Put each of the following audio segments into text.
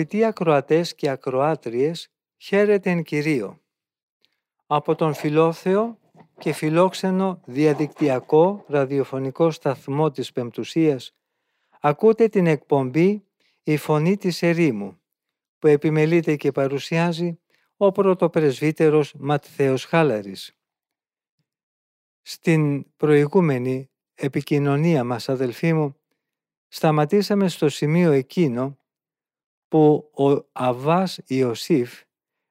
Αγαπητοί ακροατές και ακροάτριες, χαίρετε εν Κυρίω. Από τον φιλόθεο και φιλόξενο διαδικτυακό ραδιοφωνικό σταθμό της Πεμπτουσίας ακούτε την εκπομπή «Η Φωνή της Ερήμου» που επιμελείται και παρουσιάζει ο πρωτοπρεσβύτερος Ματθαίος Χάλαρης. Στην προηγούμενη επικοινωνία μας, αδελφοί μου, σταματήσαμε στο σημείο εκείνο που ο Αβάς Ιωσήφ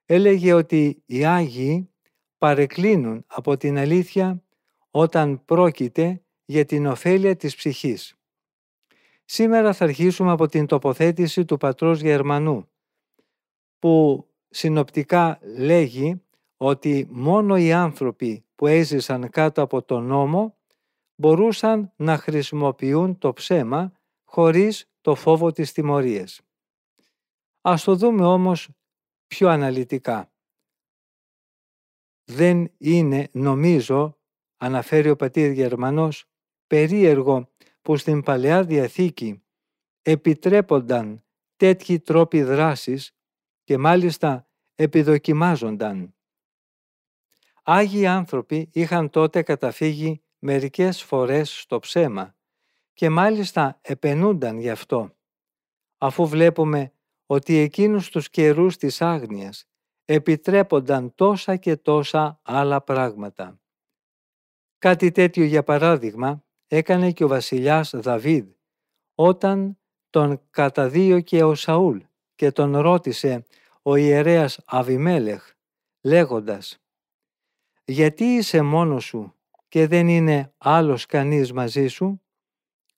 έλεγε ότι οι Άγιοι παρεκκλίνουν από την αλήθεια όταν πρόκειται για την ωφέλεια της ψυχής. Σήμερα θα αρχίσουμε από την τοποθέτηση του πατρός Γερμανού, που συνοπτικά λέγει ότι μόνο οι άνθρωποι που έζησαν κάτω από τον νόμο μπορούσαν να χρησιμοποιούν το ψέμα χωρίς το φόβο της τιμωρίας. Ας το δούμε όμως πιο αναλυτικά. Δεν είναι, νομίζω, αναφέρει ο πατήρ Γερμανός, περίεργο που στην Παλαιά Διαθήκη επιτρέπονταν τέτοιοι τρόποι δράσης και μάλιστα επιδοκιμάζονταν. Άγιοι άνθρωποι είχαν τότε καταφύγει μερικές φορές στο ψέμα και μάλιστα επενούνταν γι' αυτό, αφού βλέπουμε ότι εκείνους τους καιρούς της άγνοιας επιτρέπονταν τόσα και τόσα άλλα πράγματα. Κάτι τέτοιο για παράδειγμα έκανε και ο βασιλιάς Δαβίδ όταν τον καταδίωκε ο Σαούλ και τον ρώτησε ο ιερέας Αβιμέλεχ λέγοντας «Γιατί είσαι μόνος σου και δεν είναι άλλος κανείς μαζί σου»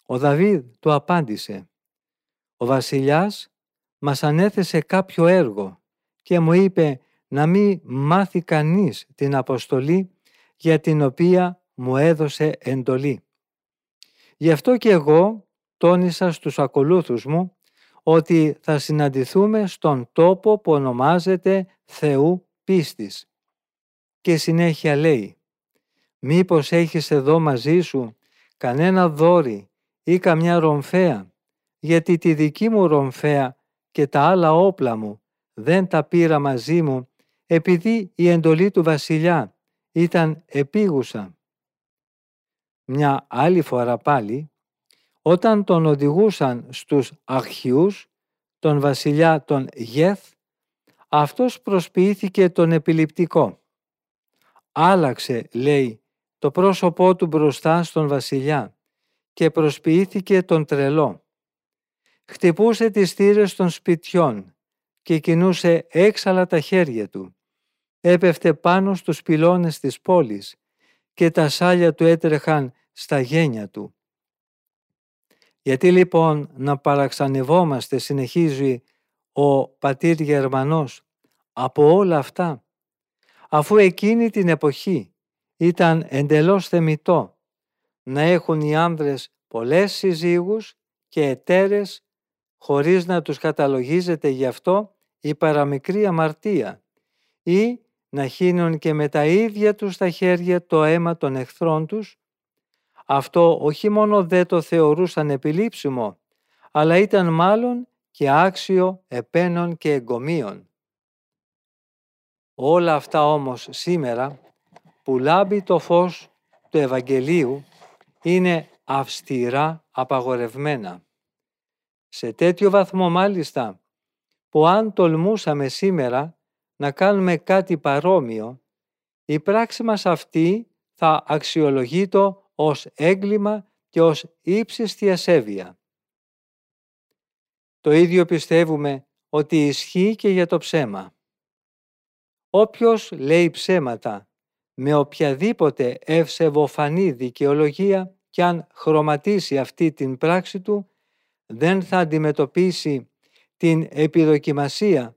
Ο Δαβίδ του απάντησε «Ο βασιλιάς μας ανέθεσε κάποιο έργο και μου είπε να μην μάθει κανείς την αποστολή για την οποία μου έδωσε εντολή. Γι' αυτό και εγώ τόνισα στους ακολούθους μου ότι θα συναντηθούμε στον τόπο που ονομάζεται Θεού πίστης. Και συνέχεια λέει «Μήπως έχεις εδώ μαζί σου κανένα δόρι ή καμιά ρομφαία, γιατί τη δική μου ρομφαία και τα άλλα όπλα μου δεν τα πήρα μαζί μου επειδή η εντολή του βασιλιά ήταν επίγουσα. Μια άλλη φορά πάλι, όταν τον οδηγούσαν στους αρχιούς, τον βασιλιά τον Γεθ, αυτός προσποιήθηκε τον επιληπτικό. Άλλαξε, λέει, το πρόσωπό του μπροστά στον βασιλιά και προσποιήθηκε τον τρελό χτυπούσε τις θύρες των σπιτιών και κινούσε έξαλα τα χέρια του. Έπεφτε πάνω στους πυλώνες της πόλης και τα σάλια του έτρεχαν στα γένια του. Γιατί λοιπόν να παραξανευόμαστε συνεχίζει ο πατήρ Γερμανός από όλα αυτά αφού εκείνη την εποχή ήταν εντελώς θεμητό να έχουν οι άνδρες πολλές συζύγους και εταίρες χωρίς να τους καταλογίζεται γι' αυτό η παραμικρή αμαρτία ή να χύνουν και με τα ίδια τους τα χέρια το αίμα των εχθρών τους. Αυτό όχι μόνο δεν το θεωρούσαν επιλήψιμο, αλλά ήταν μάλλον και άξιο επένων και εγκομείων. Όλα αυτά όμως σήμερα που λάμπει το φως του Ευαγγελίου είναι αυστηρά απαγορευμένα. Σε τέτοιο βαθμό μάλιστα που αν τολμούσαμε σήμερα να κάνουμε κάτι παρόμοιο, η πράξη μας αυτή θα αξιολογείται ως έγκλημα και ως ύψιστη ασέβεια. Το ίδιο πιστεύουμε ότι ισχύει και για το ψέμα. Όποιος λέει ψέματα με οποιαδήποτε ευσεβοφανή δικαιολογία και αν χρωματίσει αυτή την πράξη του, δεν θα αντιμετωπίσει την επιδοκιμασία,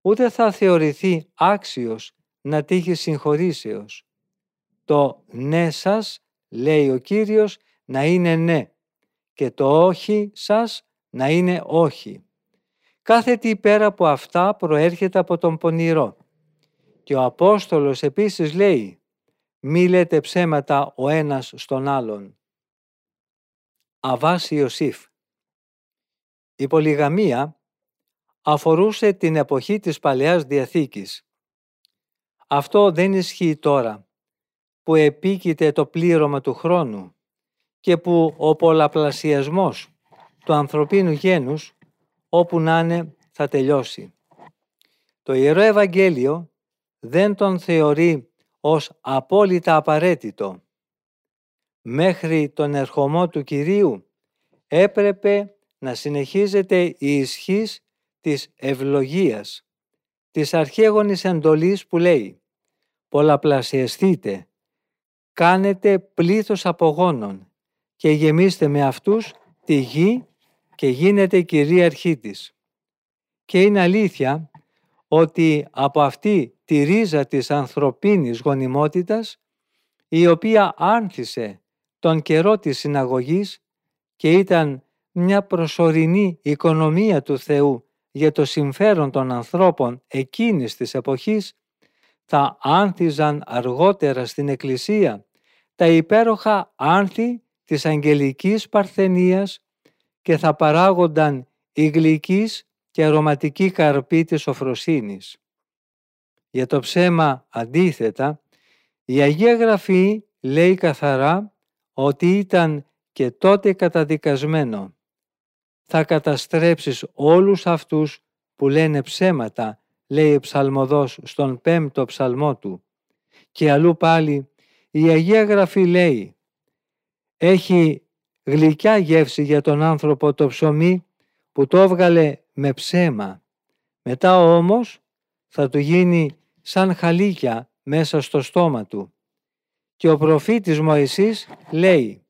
ούτε θα θεωρηθεί άξιος να τύχει συγχωρήσεως. Το ναι σας, λέει ο Κύριος, να είναι ναι και το όχι σας να είναι όχι. Κάθε τι πέρα από αυτά προέρχεται από τον πονηρό. Και ο Απόστολος επίσης λέει «Μη λέτε ψέματα ο ένας στον άλλον». Αβάς Ιωσήφ Η πολυγαμία αφορούσε την εποχή της Παλαιάς Διαθήκης. Αυτό δεν ισχύει τώρα, που επίκειται το πλήρωμα του χρόνου και που ο πολλαπλασιασμός του ανθρωπίνου γένους όπου να είναι θα τελειώσει. Το Ιερό Ευαγγέλιο δεν τον θεωρεί ως απόλυτα απαραίτητο. Μέχρι τον ερχομό του Κυρίου έπρεπε να συνεχίζεται η ισχύς της ευλογίας, της αρχαίγονης εντολής που λέει «Πολλαπλασιαστείτε, κάνετε πλήθος απογόνων και γεμίστε με αυτούς τη γη και γίνετε κυρίαρχή της». Και είναι αλήθεια ότι από αυτή τη ρίζα της ανθρωπίνης γονιμότητας, η οποία άνθησε τον καιρό της συναγωγής και ήταν μια προσωρινή οικονομία του Θεού για το συμφέρον των ανθρώπων εκείνης της εποχής, θα άνθιζαν αργότερα στην Εκκλησία τα υπέροχα άνθη της αγγελικής παρθενίας και θα παράγονταν η γλυκής και αρωματική καρπή της οφροσύνης. Για το ψέμα αντίθετα, η Αγία Γραφή λέει καθαρά ότι ήταν και τότε καταδικασμένο. Θα καταστρέψεις όλους αυτούς που λένε ψέματα, λέει ο ψαλμοδός στον πέμπτο ψαλμό του. Και αλλού πάλι η Αγία Γραφή λέει «Έχει γλυκιά γεύση για τον άνθρωπο το ψωμί που το έβγαλε με ψέμα. Μετά όμως θα του γίνει σαν χαλίκια μέσα στο στόμα του. Και ο προφήτης Μωυσής λέει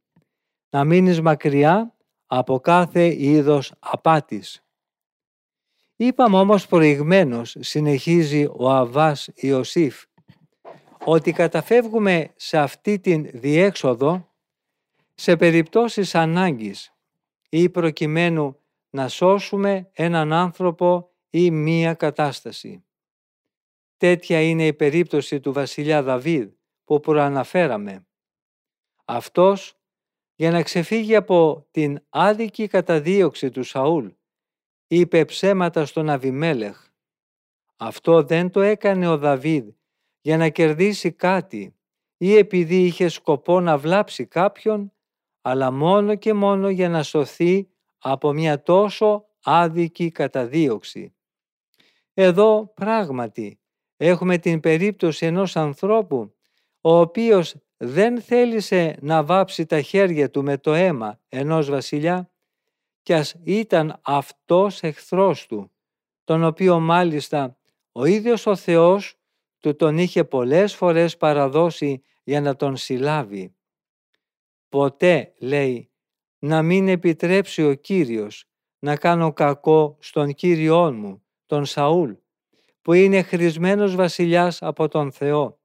να μείνεις μακριά από κάθε είδος απάτης. Είπαμε όμως προηγμένως, συνεχίζει ο Αβάς Ιωσήφ, ότι καταφεύγουμε σε αυτή την διέξοδο σε περιπτώσεις ανάγκης ή προκειμένου να σώσουμε έναν άνθρωπο ή μία κατάσταση. Τέτοια είναι η περίπτωση του βασιλιά Δαβίδ που προαναφέραμε. Αυτός για να ξεφύγει από την άδικη καταδίωξη του Σαούλ είπε ψέματα στον Αβιμέλεχ. Αυτό δεν το έκανε ο Δαβίδ για να κερδίσει κάτι ή επειδή είχε σκοπό να βλάψει κάποιον, αλλά μόνο και μόνο για να σωθεί από μια τόσο άδικη καταδίωξη. Εδώ πράγματι έχουμε την περίπτωση ενός ανθρώπου ο οποίος δεν θέλησε να βάψει τα χέρια του με το αίμα ενός βασιλιά κι ας ήταν αυτός εχθρός του, τον οποίο μάλιστα ο ίδιος ο Θεός του τον είχε πολλές φορές παραδώσει για να τον συλλάβει. Ποτέ, λέει, να μην επιτρέψει ο Κύριος να κάνω κακό στον Κύριόν μου, τον Σαούλ, που είναι χρησμένος βασιλιάς από τον Θεό.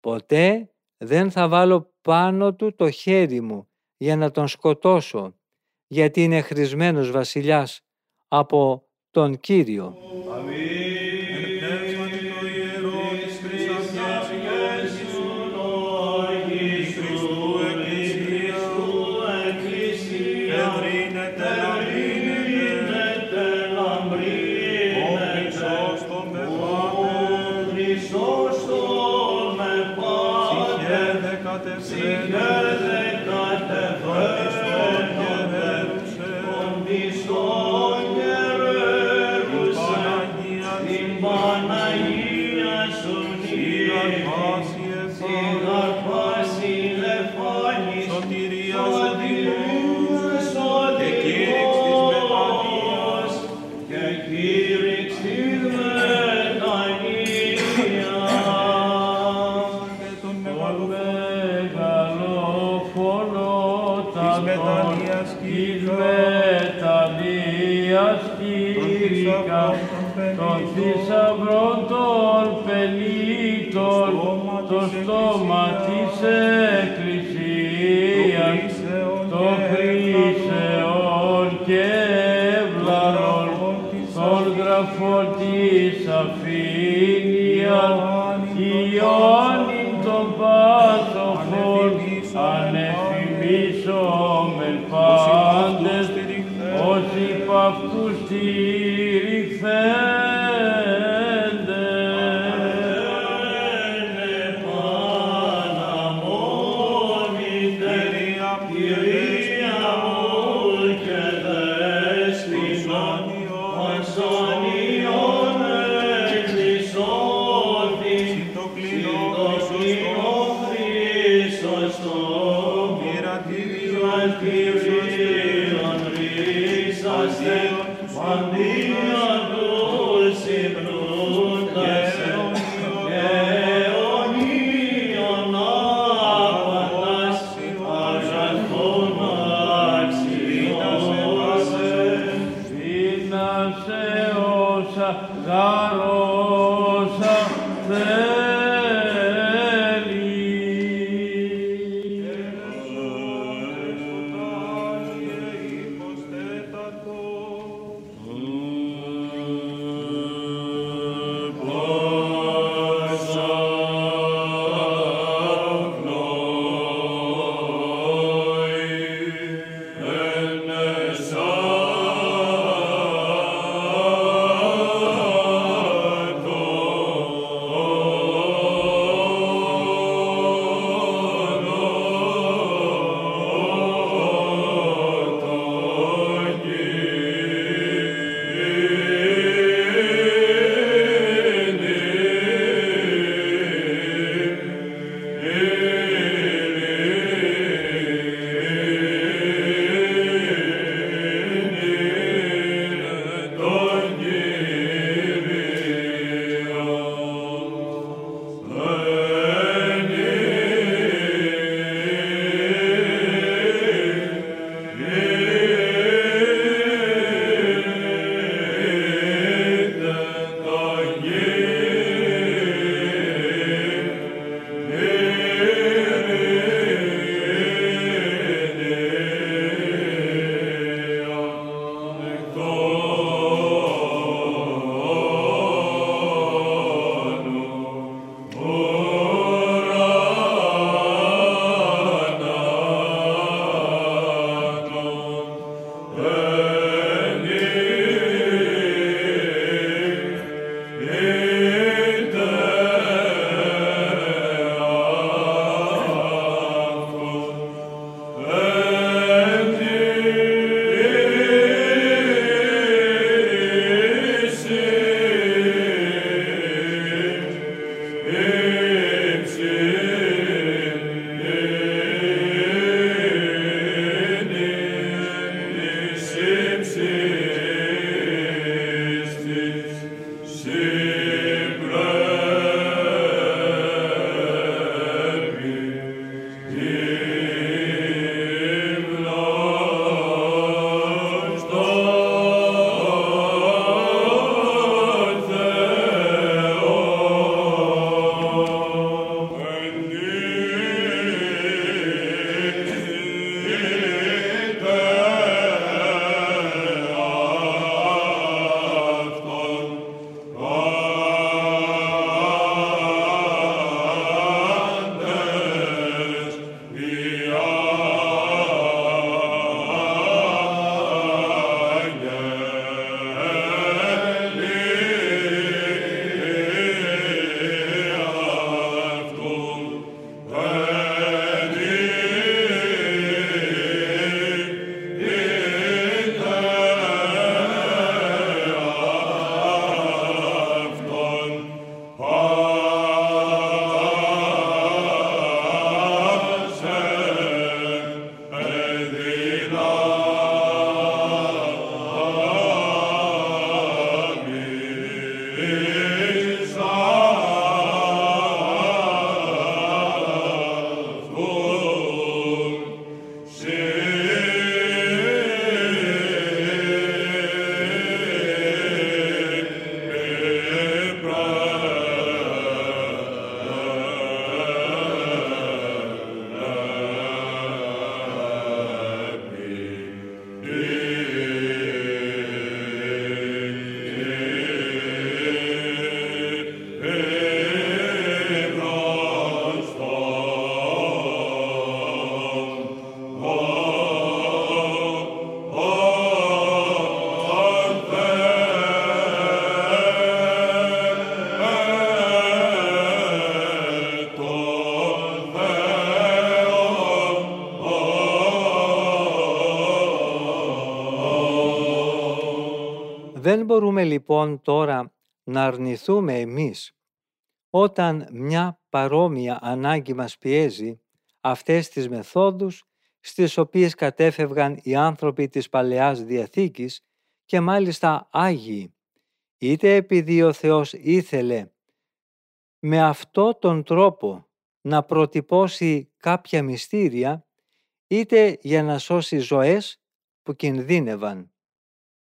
Ποτέ δεν θα βάλω πάνω του το χέρι μου για να τον σκοτώσω, γιατί είναι χρησμένος βασιλιάς από τον Κύριο. μετανοίας be λοιπόν τώρα να αρνηθούμε εμείς όταν μια παρόμοια ανάγκη μας πιέζει αυτές τις μεθόδους στις οποίες κατέφευγαν οι άνθρωποι της Παλαιάς Διαθήκης και μάλιστα Άγιοι, είτε επειδή ο Θεός ήθελε με αυτό τον τρόπο να προτυπώσει κάποια μυστήρια, είτε για να σώσει ζωές που κινδύνευαν.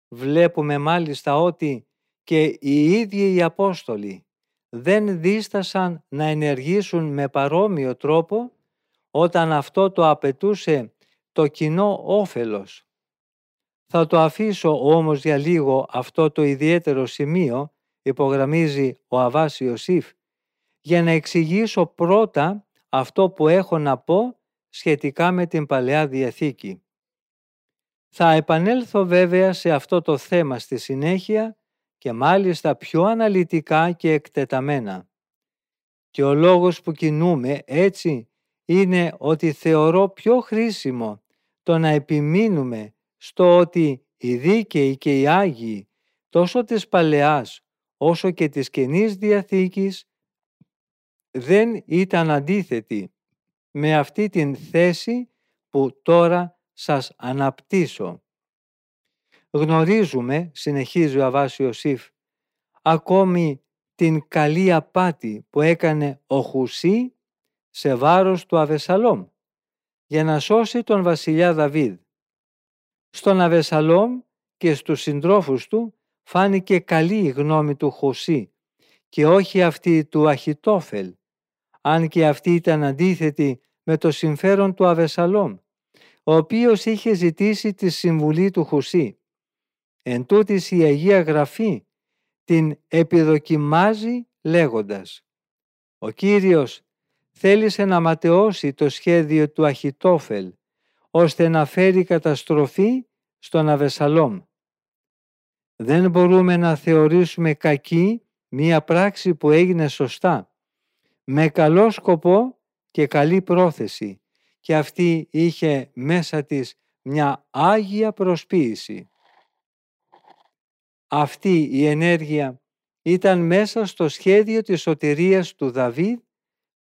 Βλέπουμε μάλιστα ότι και οι ίδιοι οι Απόστολοι δεν δίστασαν να ενεργήσουν με παρόμοιο τρόπο όταν αυτό το απαιτούσε το κοινό όφελος. Θα το αφήσω όμως για λίγο αυτό το ιδιαίτερο σημείο, υπογραμμίζει ο Αβάς Ιωσήφ, για να εξηγήσω πρώτα αυτό που έχω να πω σχετικά με την Παλαιά Διαθήκη. Θα επανέλθω βέβαια σε αυτό το θέμα στη συνέχεια και μάλιστα πιο αναλυτικά και εκτεταμένα. Και ο λόγος που κινούμε έτσι είναι ότι θεωρώ πιο χρήσιμο το να επιμείνουμε στο ότι οι δίκαιοι και οι Άγιοι τόσο της Παλαιάς όσο και της Καινής Διαθήκης δεν ήταν αντίθετοι με αυτή την θέση που τώρα σας αναπτύσσω. Γνωρίζουμε, συνεχίζει ο Αβάς Ιωσήφ, ακόμη την καλή απάτη που έκανε ο Χουσί σε βάρος του Αβεσαλόμ για να σώσει τον βασιλιά Δαβίδ. Στον Αβεσαλόμ και στους συντρόφους του φάνηκε καλή η γνώμη του Χουσί και όχι αυτή του Αχιτόφελ, αν και αυτή ήταν αντίθετη με το συμφέρον του Αβεσαλόμ, ο οποίος είχε ζητήσει τη συμβουλή του Χουσί. Εν τούτης η Αγία Γραφή την επιδοκιμάζει λέγοντας «Ο Κύριος θέλησε να ματαιώσει το σχέδιο του Αχιτόφελ, ώστε να φέρει καταστροφή στον Αβεσαλόμ. Δεν μπορούμε να θεωρήσουμε κακή μία πράξη που έγινε σωστά, με καλό σκοπό και καλή πρόθεση και αυτή είχε μέσα της μια άγια προσποίηση. Αυτή η ενέργεια ήταν μέσα στο σχέδιο της σωτηρίας του Δαβίδ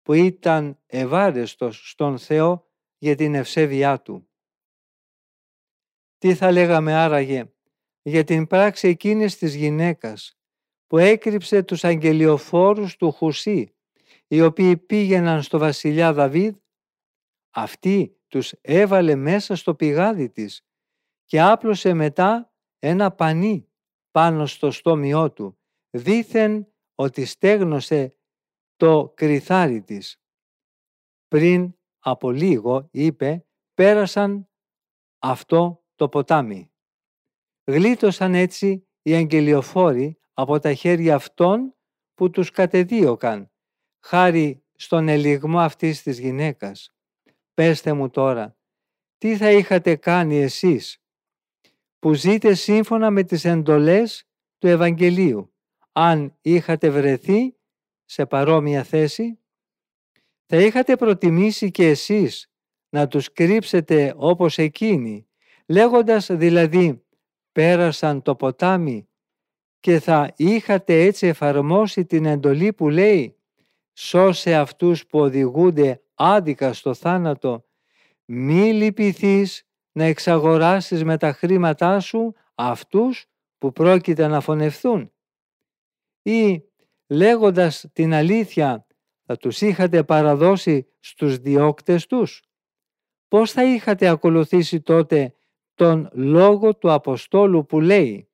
που ήταν ευάρεστος στον Θεό για την ευσέβειά Του. Τι θα λέγαμε άραγε για την πράξη εκείνης της γυναίκας που έκρυψε τους αγγελιοφόρους του Χουσί οι οποίοι πήγαιναν στο βασιλιά Δαβίδ; Αυτή τους έβαλε μέσα στο πηγάδι της και άπλωσε μετά ένα πανί πάνω στο στόμιό του δήθεν ότι στέγνωσε το κρυθάρι της. Πριν από λίγο, είπε, πέρασαν αυτό το ποτάμι. Γλίτωσαν έτσι οι αγγελιοφόροι από τα χέρια αυτών που τους κατεδίωκαν, χάρη στον ελιγμό αυτής της γυναίκας. Πέστε μου τώρα, τι θα είχατε κάνει εσείς που ζείτε σύμφωνα με τις εντολές του Ευαγγελίου, αν είχατε βρεθεί σε παρόμοια θέση, θα είχατε προτιμήσει και εσείς να τους κρύψετε όπως εκείνοι, λέγοντας δηλαδή πέρασαν το ποτάμι και θα είχατε έτσι εφαρμόσει την εντολή που λέει «Σώσε αυτούς που οδηγούνται άδικα στο θάνατο, μη λυπηθείς να εξαγοράσεις με τα χρήματά σου αυτούς που πρόκειται να φωνευθούν» ή λέγοντας την αλήθεια θα τους είχατε παραδώσει στους διώκτες τους. Πώς θα είχατε ακολουθήσει τότε τον λόγο του Αποστόλου που λέει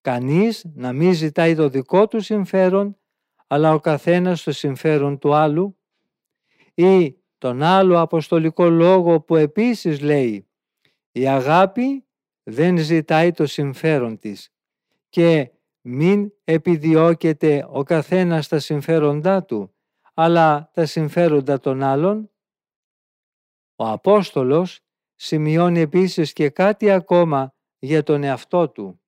«Κανείς να μην ζητάει το δικό του συμφέρον, αλλά ο καθένας το συμφέρον του άλλου» ή τον άλλο αποστολικό λόγο που επίσης λέει «Η αγάπη δεν ζητάει το συμφέρον της και μην επιδιώκεται ο καθένας τα συμφέροντά του, αλλά τα συμφέροντα των άλλων. Ο Απόστολος σημειώνει επίσης και κάτι ακόμα για τον εαυτό του.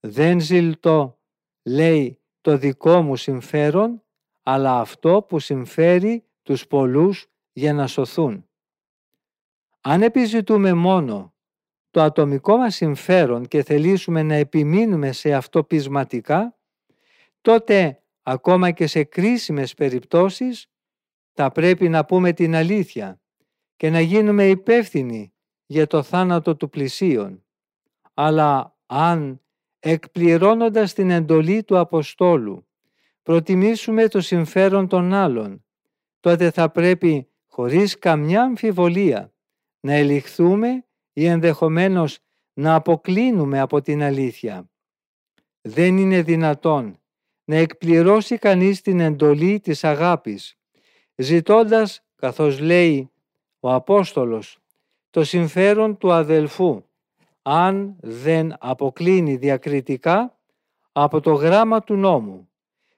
Δεν ζηλτώ, λέει, το δικό μου συμφέρον, αλλά αυτό που συμφέρει τους πολλούς για να σωθούν. Αν επιζητούμε μόνο το ατομικό μας συμφέρον και θελήσουμε να επιμείνουμε σε αυτό πεισματικά, τότε ακόμα και σε κρίσιμες περιπτώσεις θα πρέπει να πούμε την αλήθεια και να γίνουμε υπεύθυνοι για το θάνατο του πλησίον. Αλλά αν εκπληρώνοντας την εντολή του Αποστόλου προτιμήσουμε το συμφέρον των άλλων, τότε θα πρέπει χωρίς καμιά αμφιβολία να ελιχθούμε ή ενδεχομένως να αποκλίνουμε από την αλήθεια. Δεν είναι δυνατόν να εκπληρώσει κανείς την εντολή της αγάπης, ζητώντας, καθώς λέει ο Απόστολος, το συμφέρον του αδελφού, αν δεν αποκλίνει διακριτικά από το γράμμα του νόμου,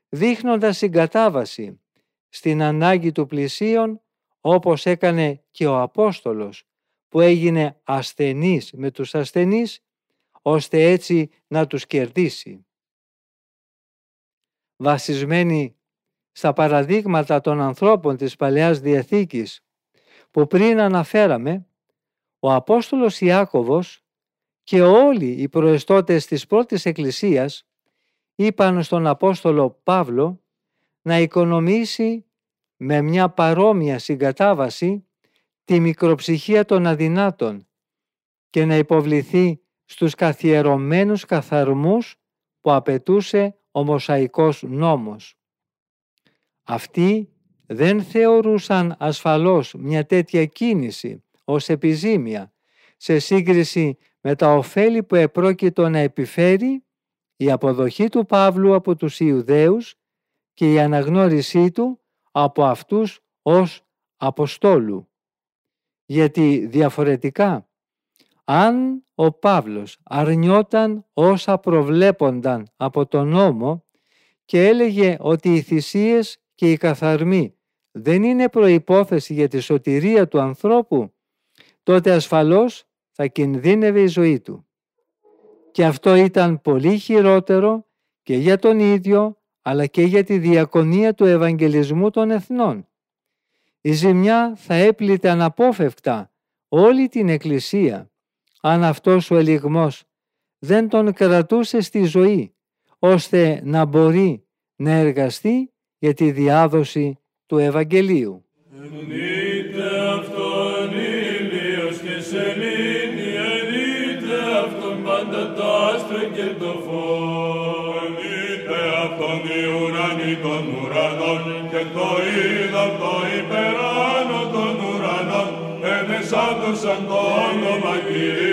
δείχνοντας συγκατάβαση στην ανάγκη του πλησίον, όπως έκανε και ο Απόστολος, που έγινε ασθενής με τους ασθενείς, ώστε έτσι να τους κερδίσει. Βασισμένοι στα παραδείγματα των ανθρώπων της Παλαιάς Διαθήκης που πριν αναφέραμε, ο Απόστολος Ιάκωβος και όλοι οι προεστώτες της πρώτης εκκλησίας είπαν στον Απόστολο Παύλο να οικονομήσει με μια παρόμοια συγκατάβαση τη μικροψυχία των αδυνάτων και να υποβληθεί στους καθιερωμένους καθαρμούς που απαιτούσε ο Μοσαϊκός νόμος. Αυτοί δεν θεωρούσαν ασφαλώς μια τέτοια κίνηση ως επιζήμια σε σύγκριση με τα ωφέλη που επρόκειτο να επιφέρει η αποδοχή του Παύλου από τους Ιουδαίους και η αναγνώρισή του από αυτούς ως Αποστόλου. Γιατί διαφορετικά, αν ο Παύλος αρνιόταν όσα προβλέπονταν από τον νόμο και έλεγε ότι οι θυσίες και οι καθαρμοί δεν είναι προϋπόθεση για τη σωτηρία του ανθρώπου, τότε ασφαλώς θα κινδύνευε η ζωή του. Και αυτό ήταν πολύ χειρότερο και για τον ίδιο, αλλά και για τη διακονία του Ευαγγελισμού των Εθνών. Η ζημιά θα έπλητε αναπόφευκτα όλη την Εκκλησία, αν αυτός ο ελιγμός δεν τον κρατούσε στη ζωή, ώστε να μπορεί να εργαστεί για τη διάδοση του Ευαγγελίου. Ενείτε ενεσάντωσαν το όνομα Κυρίου.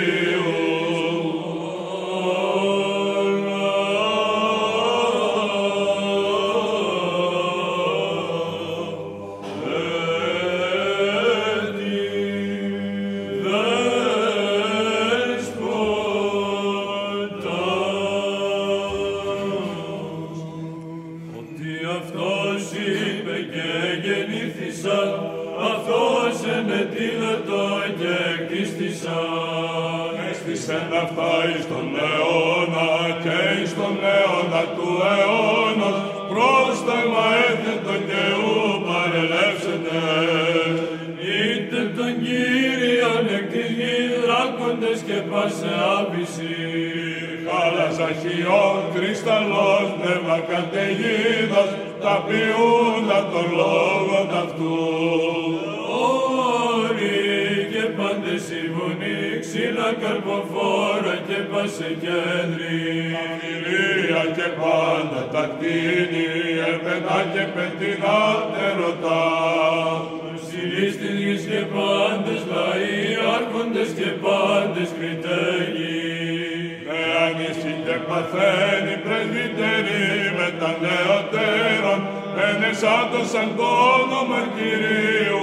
Ενεσάντωσαν το όνομα Κυρίου,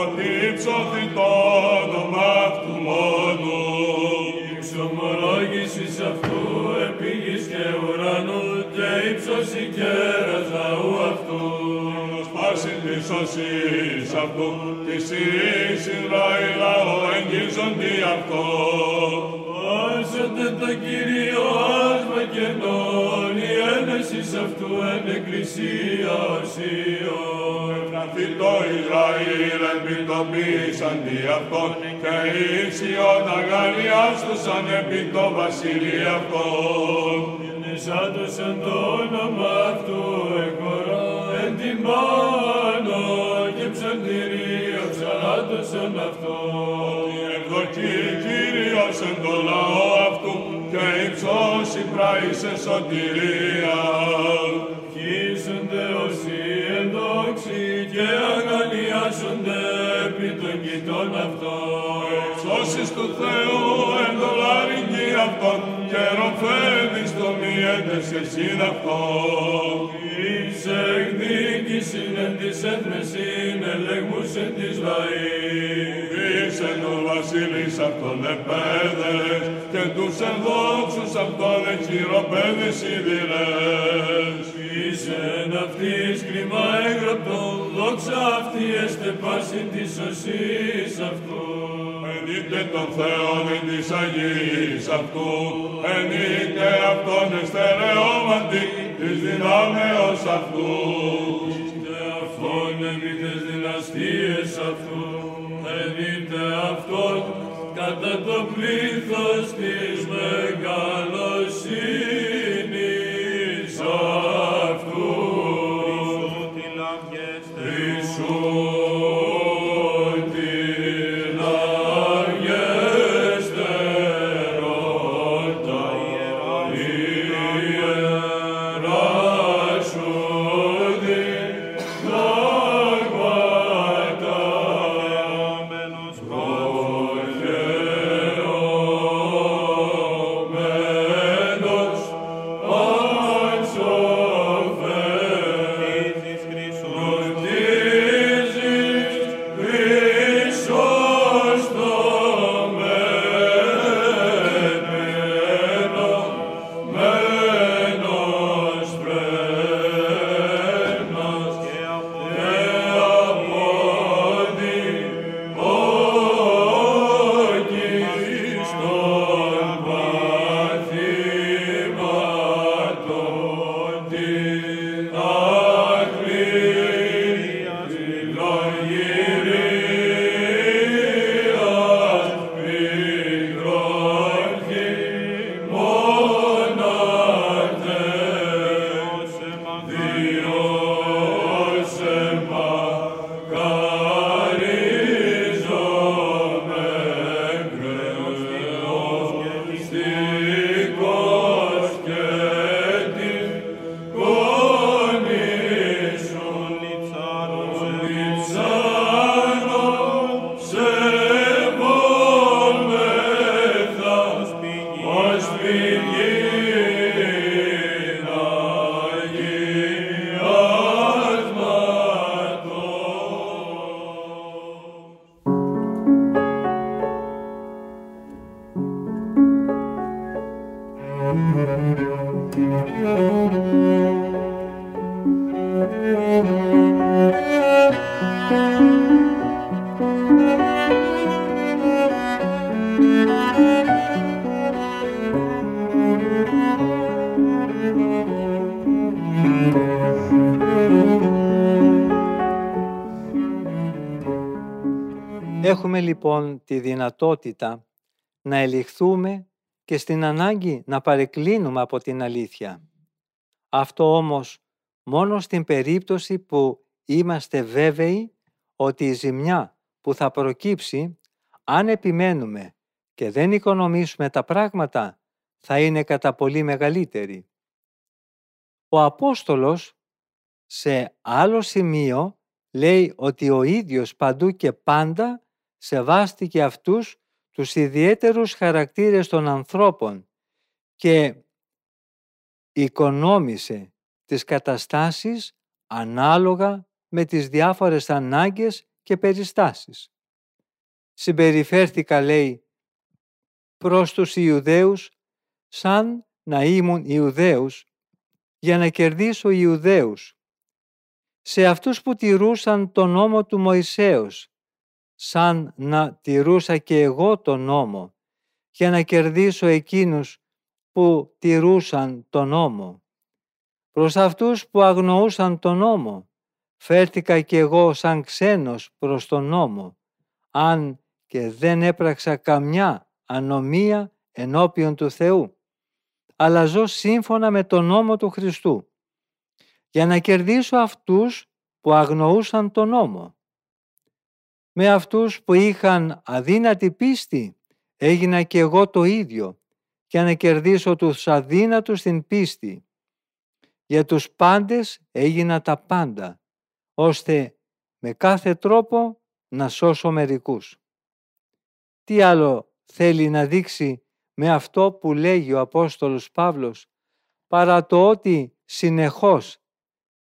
ότι υψώθη το όνομα αυτού μόνου. Εξομολόγησης αυτού επί γης και ουρανού και ύψος η κέρας λαού αυτού. Σπάσει τη σωσής αυτού, της Ιης Ισραήλ λαό εγγίζοντι αυτό. Άσονται το Κύριο άσμα και νόν, η ένεσης αυτού εν εκκλησίας οσίων. το Ισραήλ εμπιτοποίησαν δι' αυτόν και οι Σιών αγαλιάστουσαν επί το βασίλειο αυτόν. Ενισάτωσαν το όνομα αυτού εκορά εν την πάνω και ψαλτηρίο ψαλάτωσαν αυτόν. Ευδοκεί Κύριος εν το λαό αυτού και υψώσει πράησε σωτηρία. Χύσονται όσοι εντόξοι και αγαλιάζονται επί των κοιτών αυτών. Εξώσεις του Θεού εν το λαρυγγί αυτών και ροφέδεις το μη έντες εσύν αυτόν. Εις εκδίκησιν εν της έθνεσιν ελεγμούς εν της λαής. Είσαι ο βασίλης αυτών επέδες και τους ενδόξους αυτών εχειροπέδες σιδηρές. Είσαι εν αυτής κρίμα έγραπτο, δόξα αυτή εστε πάση της σωσής αυτού. Ενείτε τον Θεόν εν της Αγίας αυτού, ενείτε αυτόν εστερεώματι της δυνάμεως αυτού. Είτε αυτόν επί τες δυναστείες αυτού, ενείτε αυτόν κατά το πλήθος της μεγαλοσύνης Έχουμε λοιπόν τη δυνατότητα να ελιχθούμε και στην ανάγκη να παρεκκλίνουμε από την αλήθεια. Αυτό όμως μόνο στην περίπτωση που είμαστε βέβαιοι ότι η ζημιά που θα προκύψει αν επιμένουμε και δεν οικονομήσουμε τα πράγματα θα είναι κατά πολύ μεγαλύτερη. Ο Απόστολος σε άλλο σημείο λέει ότι ο ίδιος παντού και πάντα σεβάστηκε αυτούς τους ιδιαίτερους χαρακτήρες των ανθρώπων και οικονόμησε τις καταστάσεις ανάλογα με τις διάφορες ανάγκες και περιστάσεις. Συμπεριφέρθηκα, λέει, προς τους Ιουδαίους σαν να ήμουν Ιουδαίους για να κερδίσω Ιουδαίους. Σε αυτούς που τηρούσαν τον νόμο του Μωυσέως, σαν να τηρούσα και εγώ τον νόμο, για να κερδίσω εκείνους που τηρούσαν τον νόμο. Προς αυτούς που αγνοούσαν τον νόμο, φέρθηκα κι εγώ σαν ξένος προς τον νόμο, αν και δεν έπραξα καμιά ανομία ενώπιον του Θεού, αλλά ζω σύμφωνα με τον νόμο του Χριστού, για να κερδίσω αυτούς που αγνοούσαν τον νόμο. Με αυτούς που είχαν αδύνατη πίστη έγινα και εγώ το ίδιο για να κερδίσω τους αδύνατους στην πίστη. Για τους πάντες έγινα τα πάντα, ώστε με κάθε τρόπο να σώσω μερικούς. Τι άλλο θέλει να δείξει με αυτό που λέγει ο Απόστολος Παύλος, παρά το ότι συνεχώς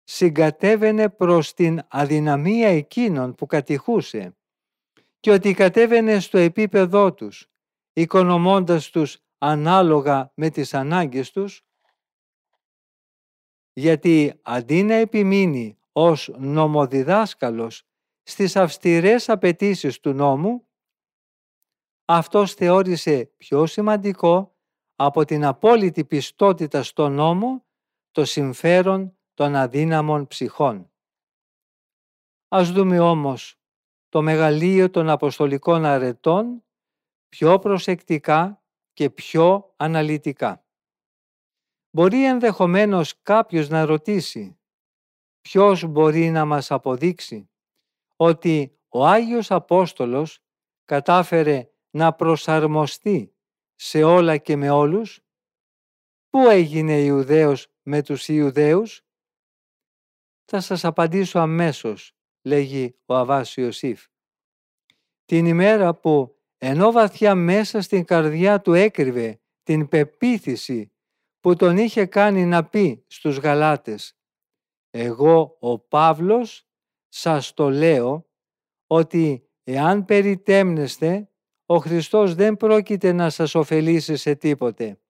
συγκατέβαινε προς την αδυναμία εκείνων που κατηχούσε και ότι κατέβαινε στο επίπεδό τους, οικονομώντας τους ανάλογα με τις ανάγκες τους, γιατί αντί να επιμείνει ως νομοδιδάσκαλος στις αυστηρές απαιτήσεις του νόμου, αυτός θεώρησε πιο σημαντικό από την απόλυτη πιστότητα στο νόμο το συμφέρον των αδύναμων ψυχών. Ας δούμε όμως το μεγαλείο των Αποστολικών Αρετών πιο προσεκτικά και πιο αναλυτικά. Μπορεί ενδεχομένως κάποιος να ρωτήσει ποιος μπορεί να μας αποδείξει ότι ο Άγιος Απόστολος κατάφερε να προσαρμοστεί σε όλα και με όλους; Πού έγινε Ιουδαίος με τους Ιουδαίους; Θα σας απαντήσω αμέσως, λέγει ο Αβάς Ιωσήφ. Την ημέρα που ενώ βαθιά μέσα στην καρδιά του έκρυβε την πεποίθηση που τον είχε κάνει να πει στους Γαλάτες «Εγώ ο Παύλος σας το λέω ότι εάν περιτέμνεστε ο Χριστός δεν πρόκειται να σας ωφελήσει σε τίποτε.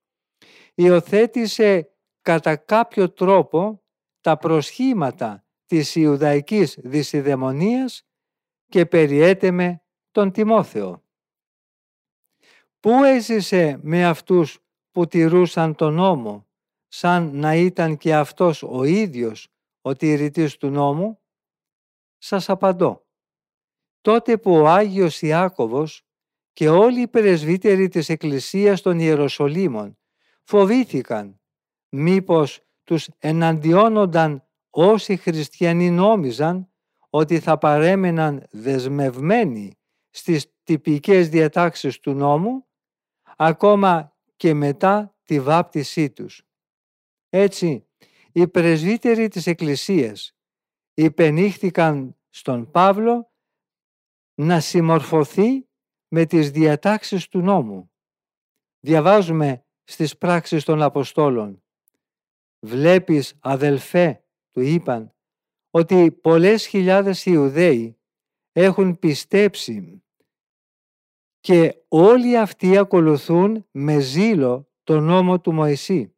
Υιοθέτησε κατά κάποιο τρόπο τα προσχήματα της Ιουδαϊκής δυσιδαιμονίας και περιέτεμε τον Τιμόθεο. Πού έζησε με αυτούς που τηρούσαν τον νόμο, σαν να ήταν και αυτός ο ίδιος ο τηρητής του νόμου; Σας απαντώ. Τότε που ο Άγιος Ιάκωβος και όλοι οι πρεσβύτεροι της Εκκλησίας των Ιεροσολύμων φοβήθηκαν μήπως τους εναντιώνονταν όσοι χριστιανοί νόμιζαν ότι θα παρέμεναν δεσμευμένοι στις τυπικές διατάξεις του νόμου ακόμα και μετά τη βάπτισή τους. Έτσι, οι πρεσβύτεροι της Εκκλησίας υπενήχθηκαν στον Παύλο να συμμορφωθεί με τις διατάξεις του νόμου. Διαβάζουμε στις πράξεις των Αποστόλων. «Βλέπεις, αδελφέ», του είπαν, «ότι πολλές χιλιάδες Ιουδαίοι έχουν πιστέψει και όλοι αυτοί ακολουθούν με ζήλο τον νόμο του Μωυσή.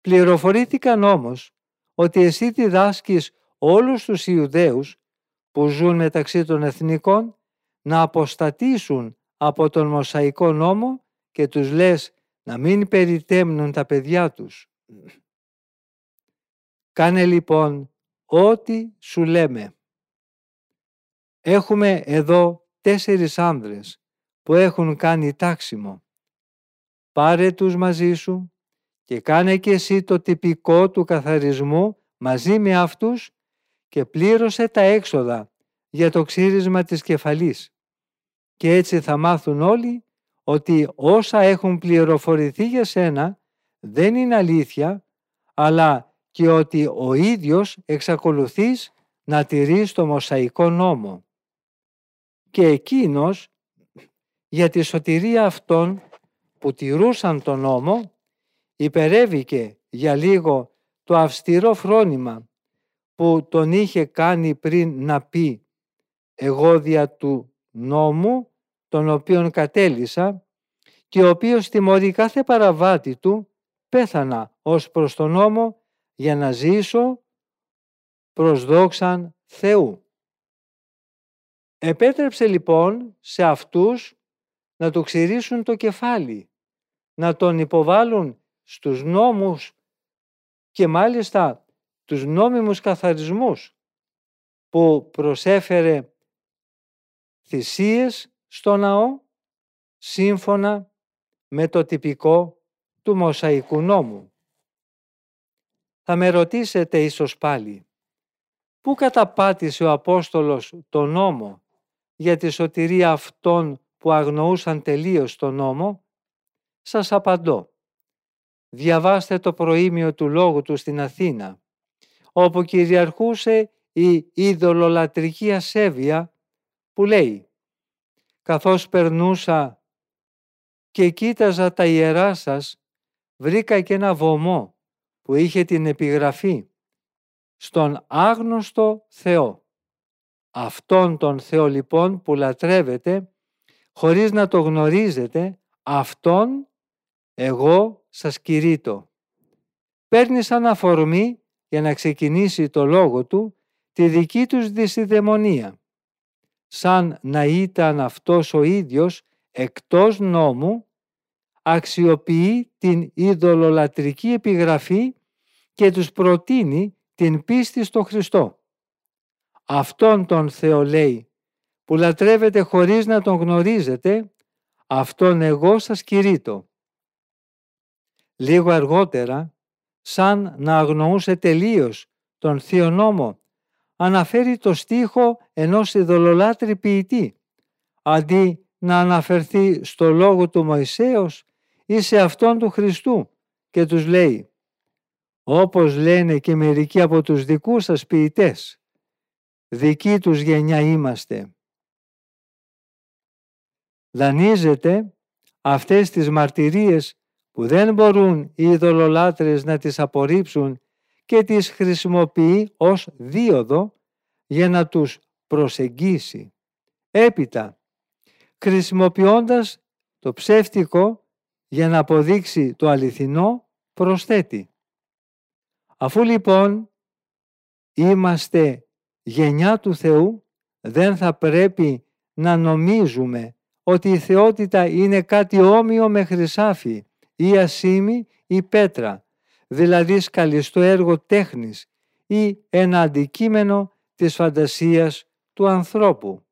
Πληροφορήθηκαν όμως ότι εσύ διδάσκεις όλους τους Ιουδαίους που ζουν μεταξύ των εθνικών να αποστατήσουν από τον Μωσαϊκό νόμο και τους λες να μην περιτέμνουν τα παιδιά τους. Κάνε λοιπόν ό,τι σου λέμε. Έχουμε εδώ τέσσερις άνδρες που έχουν κάνει τάξιμο. Πάρε τους μαζί σου και κάνε και εσύ το τυπικό του καθαρισμού μαζί με αυτούς και πλήρωσε τα έξοδα για το ξύρισμα της κεφαλής. Και έτσι θα μάθουν όλοι ότι όσα έχουν πληροφορηθεί για σένα δεν είναι αλήθεια, αλλά και ότι ο ίδιος εξακολουθείς να τηρείς το Μωσαϊκό νόμο. Και εκείνος για τη σωτηρία αυτών που τηρούσαν τον νόμο υπερέβηκε για λίγο το αυστηρό φρόνημα που τον είχε κάνει πριν να πει «εγώ δια του νόμου τον οποίον κατέλησα και ο οποίος τιμωρεί κάθε παραβάτη του πέθανα ως προς τον νόμο για να ζήσω προς δόξαν Θεού». Επέτρεψε λοιπόν σε αυτούς να του ξηρίσουν το κεφάλι, να τον υποβάλουν στους νόμους και μάλιστα τους νόμιμους καθαρισμούς που προσέφερε θυσίες στο ναό σύμφωνα με το τυπικό του Μοσαϊκού νόμου. Θα με ρωτήσετε ίσως πάλι, πού καταπάτησε ο Απόστολος το νόμο για τη σωτηρία αυτών που αγνοούσαν τελείως το νόμο, σας απαντώ. Διαβάστε το προήμιο του λόγου του στην Αθήνα, όπου κυριαρχούσε η ειδωλολατρική ασέβεια που λέει «Καθώς περνούσα και κοίταζα τα ιερά σας, βρήκα και ένα βωμό που είχε την επιγραφή «Στον άγνωστο Θεό». Αυτόν τον Θεό λοιπόν που λατρεύετε, χωρίς να το γνωρίζετε, αυτόν εγώ σας κηρύττω. Παίρνει σαν αφορμή για να ξεκινήσει το λόγο του τη δική τους δυσιδαιμονία. Σαν να ήταν αυτός ο ίδιος εκτός νόμου, αξιοποιεί την ειδωλολατρική επιγραφή και τους προτείνει την πίστη στο Χριστό. Αυτόν τον Θεό λέει που λατρεύετε χωρίς να τον γνωρίζετε, αυτόν εγώ σας κηρύττω. Λίγο αργότερα, σαν να αγνοούσε τελείως τον Θείο Νόμο, αναφέρει το στίχο ενός ειδωλολάτρη ποιητή, αντί να αναφερθεί στο λόγο του Μωυσέως ή σε αυτόν του Χριστού και τους λέει όπως λένε και μερικοί από τους δικούς σας ποιητές δική τους γενιά είμαστε δανείζεται αυτές τις μαρτυρίες που δεν μπορούν οι ειδωλολάτρες να τις απορρίψουν και τις χρησιμοποιεί ως δίωδο για να τους προσεγγίσει. Έπειτα, χρησιμοποιώντας το ψεύτικο για να αποδείξει το αληθινό, προσθέτει. Αφού λοιπόν είμαστε γενιά του Θεού, δεν θα πρέπει να νομίζουμε ότι η θεότητα είναι κάτι όμοιο με χρυσάφι ή ασήμι ή πέτρα, δηλαδή σκαλιστό έργο τέχνης ή ένα αντικείμενο της φαντασίας του ανθρώπου.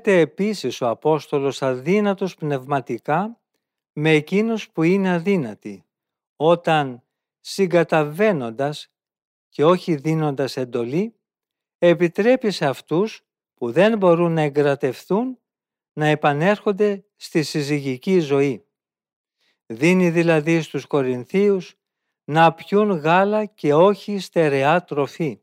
Γίνεται επίσης ο Απόστολος αδύνατος πνευματικά με εκείνους που είναι αδύνατοι, όταν συγκαταβαίνοντας και όχι δίνοντας εντολή, επιτρέπει σε αυτούς που δεν μπορούν να εγκρατευθούν να επανέρχονται στη συζυγική ζωή. Δίνει δηλαδή στους Κορινθίους να πιούν γάλα και όχι στερεά τροφή.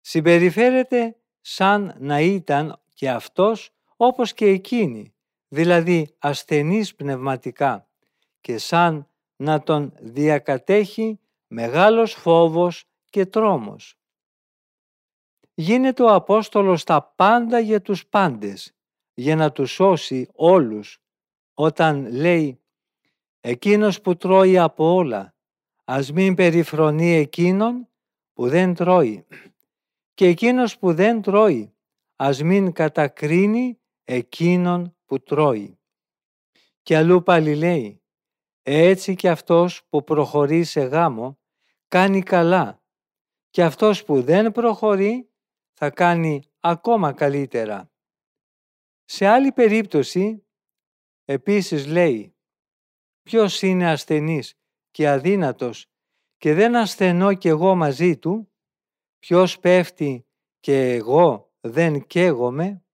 Συμπεριφέρεται σαν να ήταν και αυτός όπως και εκείνη, δηλαδή ασθενής πνευματικά και σαν να τον διακατέχει μεγάλος φόβος και τρόμος. Γίνεται ο Απόστολος τα πάντα για τους πάντες, για να τους σώσει όλους, όταν λέει «Εκείνος που τρώει από όλα, ας μην περιφρονεί εκείνον που δεν τρώει και εκείνος που δεν τρώει, ας μην κατακρίνει εκείνον που τρώει. Και αλλού πάλι λέει, έτσι και αυτός που προχωρεί σε γάμο κάνει καλά και αυτός που δεν προχωρεί θα κάνει ακόμα καλύτερα. Σε άλλη περίπτωση επίσης λέει ποιος είναι ασθενής και αδύνατος και δεν ασθενώ κι εγώ μαζί του, ποιος πέφτει και εγώ δεν καίγομαι,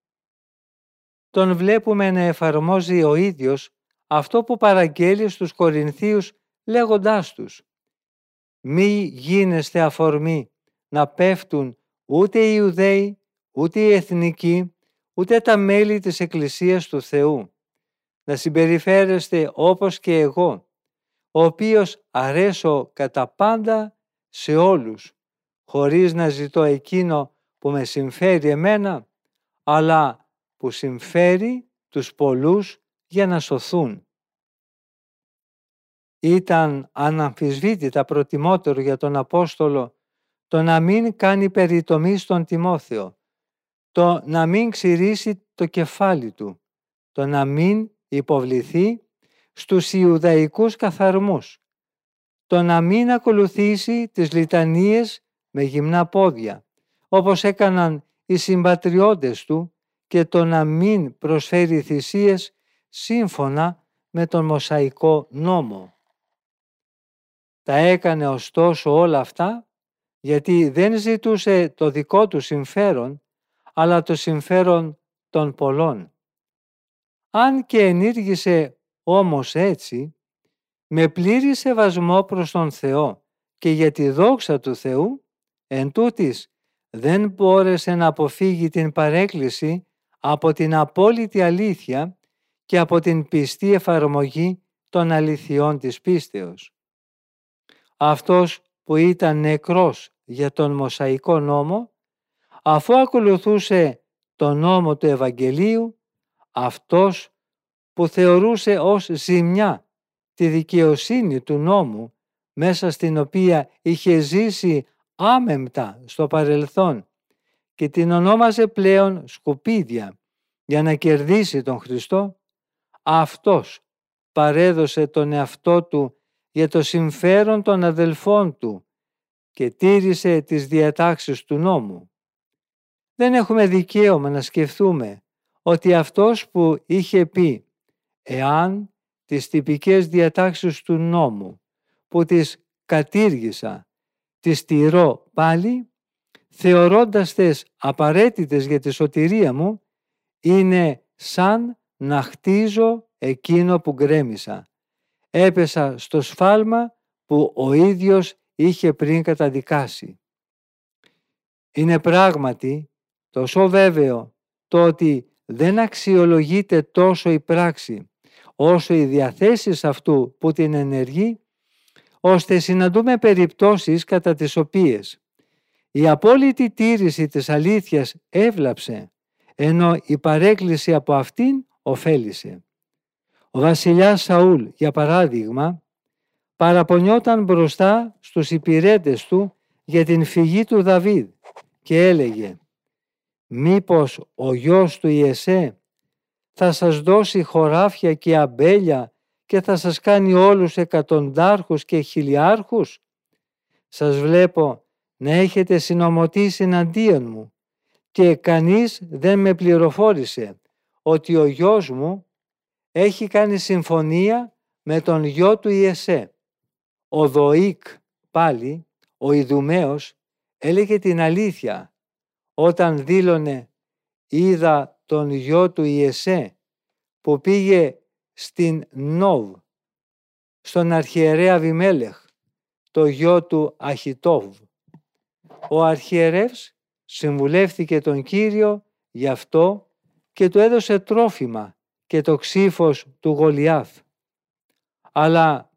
τον βλέπουμε να εφαρμόζει ο ίδιος αυτό που παραγγέλει στους Κορινθίους λέγοντάς τους «Μη γίνεστε αφορμή να πέφτουν ούτε οι Ιουδαίοι, ούτε οι Εθνικοί, ούτε τα μέλη της Εκκλησίας του Θεού. Να συμπεριφέρεστε όπως και εγώ, ο οποίος αρέσω κατά πάντα σε όλους, χωρίς να ζητώ εκείνο που με συμφέρει εμένα, αλλά που συμφέρει τους πολλούς για να σωθούν. Ήταν αναμφισβήτητα προτιμότερο για τον Απόστολο το να μην κάνει περιτομή στον Τιμόθεο, το να μην ξηρίσει το κεφάλι του, το να μην υποβληθεί στους Ιουδαϊκούς καθαρμούς, το να μην ακολουθήσει τις λιτανίες με γυμνά πόδια, όπως έκαναν οι συμπατριώτες του και το να μην προσφέρει θυσίες σύμφωνα με τον Μοσαϊκό νόμο. Τα έκανε ωστόσο όλα αυτά γιατί δεν ζητούσε το δικό του συμφέρον, αλλά το συμφέρον των πολλών. Αν και ενήργησε όμως έτσι, με πλήρη σεβασμό προς τον Θεό και για τη δόξα του Θεού, Εν τούτης, δεν μπόρεσε να αποφύγει την παρέκκληση από την απόλυτη αλήθεια και από την πιστή εφαρμογή των αληθιών της πίστεως. Αυτός που ήταν νεκρός για τον Μοσαϊκό νόμο, αφού ακολουθούσε τον νόμο του Ευαγγελίου, αυτός που θεωρούσε ως ζημιά τη δικαιοσύνη του νόμου μέσα στην οποία είχε ζήσει άμεμπτα στο παρελθόν και την ονόμαζε πλέον σκουπίδια για να κερδίσει τον Χριστό, αυτός παρέδωσε τον εαυτό του για το συμφέρον των αδελφών του και τήρησε τις διατάξεις του νόμου. Δεν έχουμε δικαίωμα να σκεφτούμε ότι αυτός που είχε πει «εάν τις τυπικές διατάξεις του νόμου που τις κατήργησα, τις τηρώ πάλι, θεωρώντας τες απαραίτητες για τη σωτηρία μου, είναι σαν να χτίζω εκείνο που γκρέμισα. Έπεσα στο σφάλμα που ο ίδιος είχε πριν καταδικάσει. Είναι πράγματι τόσο βέβαιο το ότι δεν αξιολογείται τόσο η πράξη όσο οι διαθέσεις αυτού που την ενεργεί, ώστε συναντούμε περιπτώσεις κατά τις οποίες η απόλυτη τήρηση της αλήθειας έβλαψε, ενώ η παρέκκληση από αυτήν ωφέλησε. Ο βασιλιάς Σαούλ, για παράδειγμα, παραπονιόταν μπροστά στους υπηρέτες του για την φυγή του Δαβίδ και έλεγε «Μήπως ο γιος του Ιεσέ θα σας δώσει χωράφια και αμπέλια και θα σας κάνει όλους εκατοντάρχους και χιλιάρχους. Σας βλέπω να έχετε συνομωτήσει εναντίον μου και κανείς δεν με πληροφόρησε ότι ο γιος μου έχει κάνει συμφωνία με τον γιο του Ιεσέ. Ο Δοίκ πάλι, ο Ιδουμαίος, έλεγε την αλήθεια όταν δήλωνε «Είδα τον γιο του Ιεσέ που πήγε στην Νόβ, στον αρχιερέα Βιμέλεχ, το γιο του Αχιτόβ. Ο αρχιερεύς συμβουλεύθηκε τον Κύριο γι' αυτό και του έδωσε τρόφιμα και το ξύφος του Γολιάθ. Αλλά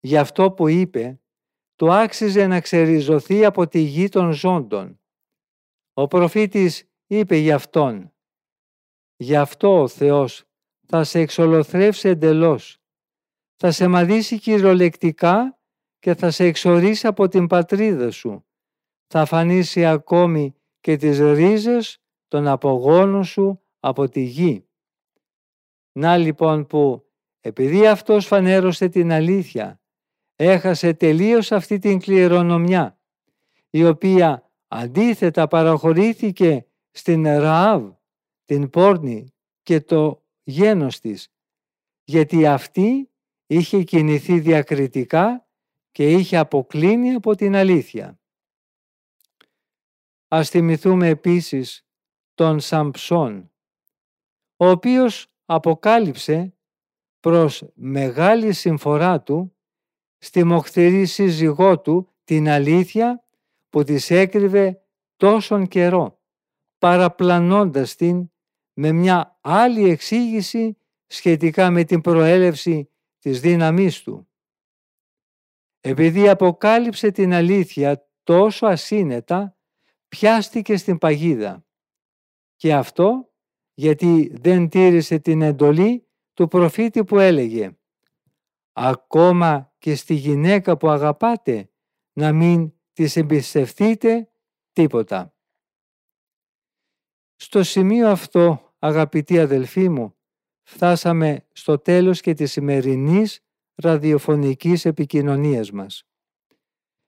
γι' αυτό που είπε, του άξιζε να ξεριζωθεί από τη γη των ζώντων. Ο προφήτης είπε γι' αυτόν Γι' αυτό ο Θεός θα σε εξολοθρεύσει εντελώς. Θα σε μαδίσει κυριολεκτικά και θα σε εξορίσει από την πατρίδα σου. Θα φανίσει ακόμη και τις ρίζες των απογόνων σου από τη γη. Να λοιπόν που επειδή αυτός φανέρωσε την αλήθεια, έχασε τελείως αυτή την κληρονομιά, η οποία αντίθετα παραχωρήθηκε στην Ραάβ, την πόρνη και το γένος της, γιατί αυτή είχε κινηθεί διακριτικά και είχε αποκλίνει από την αλήθεια. Ας θυμηθούμε επίσης τον Σαμψόν, ο οποίος αποκάλυψε προς μεγάλη συμφορά του στη μοχθηρή σύζυγό του την αλήθεια που της έκρυβε τόσον καιρό, παραπλανώντας την με μια άλλη εξήγηση σχετικά με την προέλευση της δύναμής του. Επειδή αποκάλυψε την αλήθεια τόσο ασύνετα, πιάστηκε στην παγίδα. Και αυτό γιατί δεν τήρησε την εντολή του προφήτη που έλεγε «Ακόμα και στη γυναίκα που αγαπάτε να μην της εμπιστευτείτε τίποτα». Στο σημείο αυτό αγαπητοί αδελφοί μου, φτάσαμε στο τέλος και της σημερινής ραδιοφωνικής επικοινωνίας μας.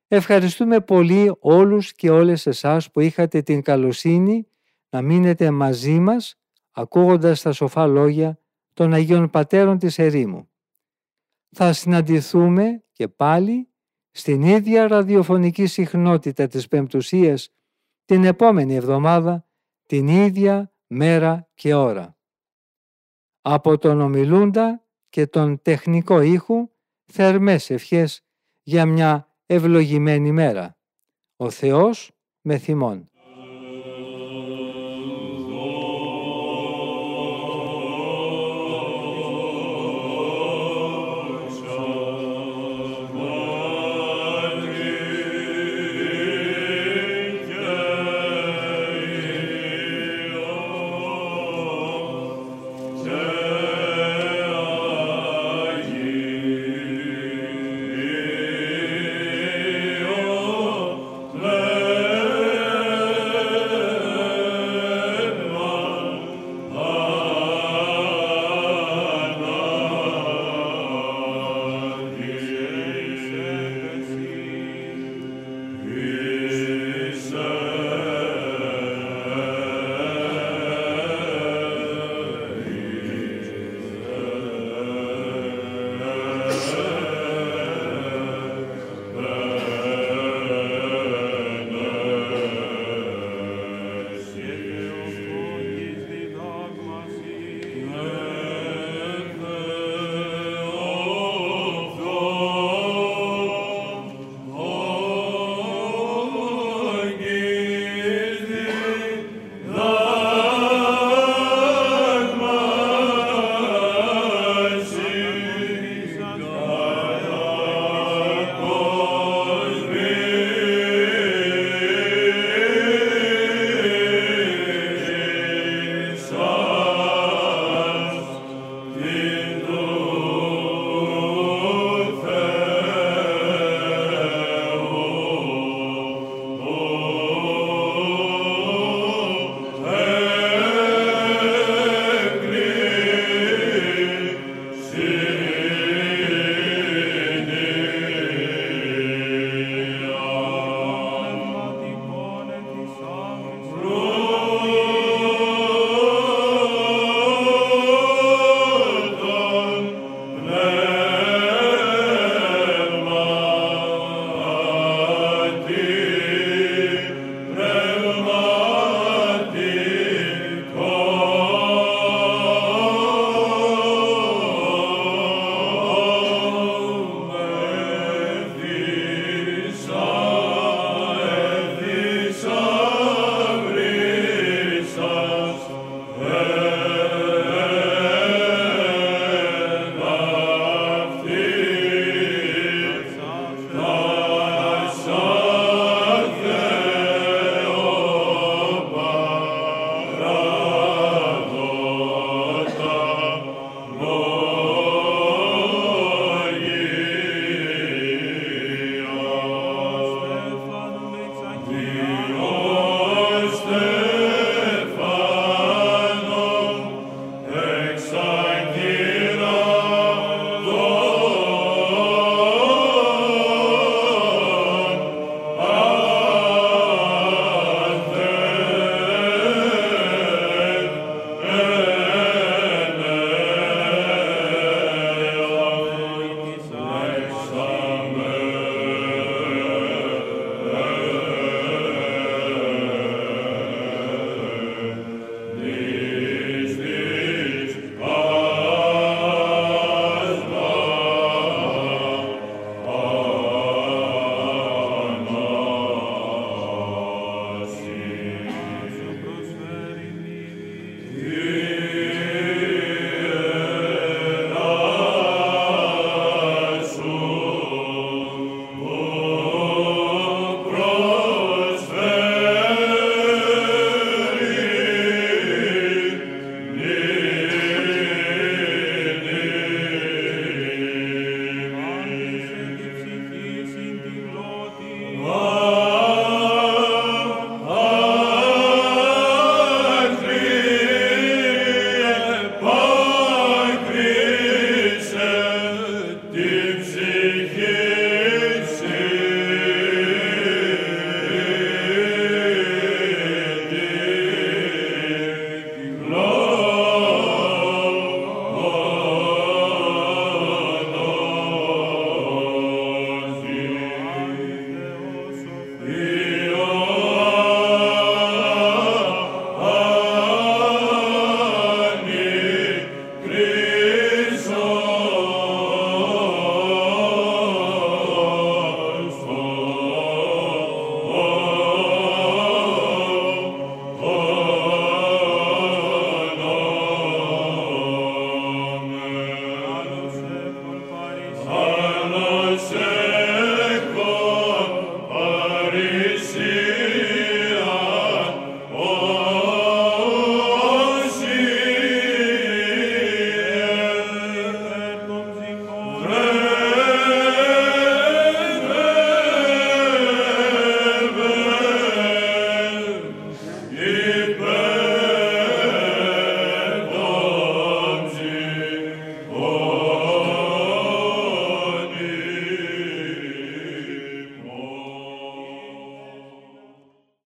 Ευχαριστούμε πολύ όλους και όλες εσάς που είχατε την καλοσύνη να μείνετε μαζί μας ακούγοντας τα σοφά λόγια των Αγίων Πατέρων της Ερήμου. Θα συναντηθούμε και πάλι στην ίδια ραδιοφωνική συχνότητα της Πεμπτουσίας την επόμενη εβδομάδα, την ίδια μέρα και ώρα. Από τον ομιλούντα και τον τεχνικό ήχου θερμές ευχές για μια ευλογημένη μέρα. Ο Θεός με θυμών.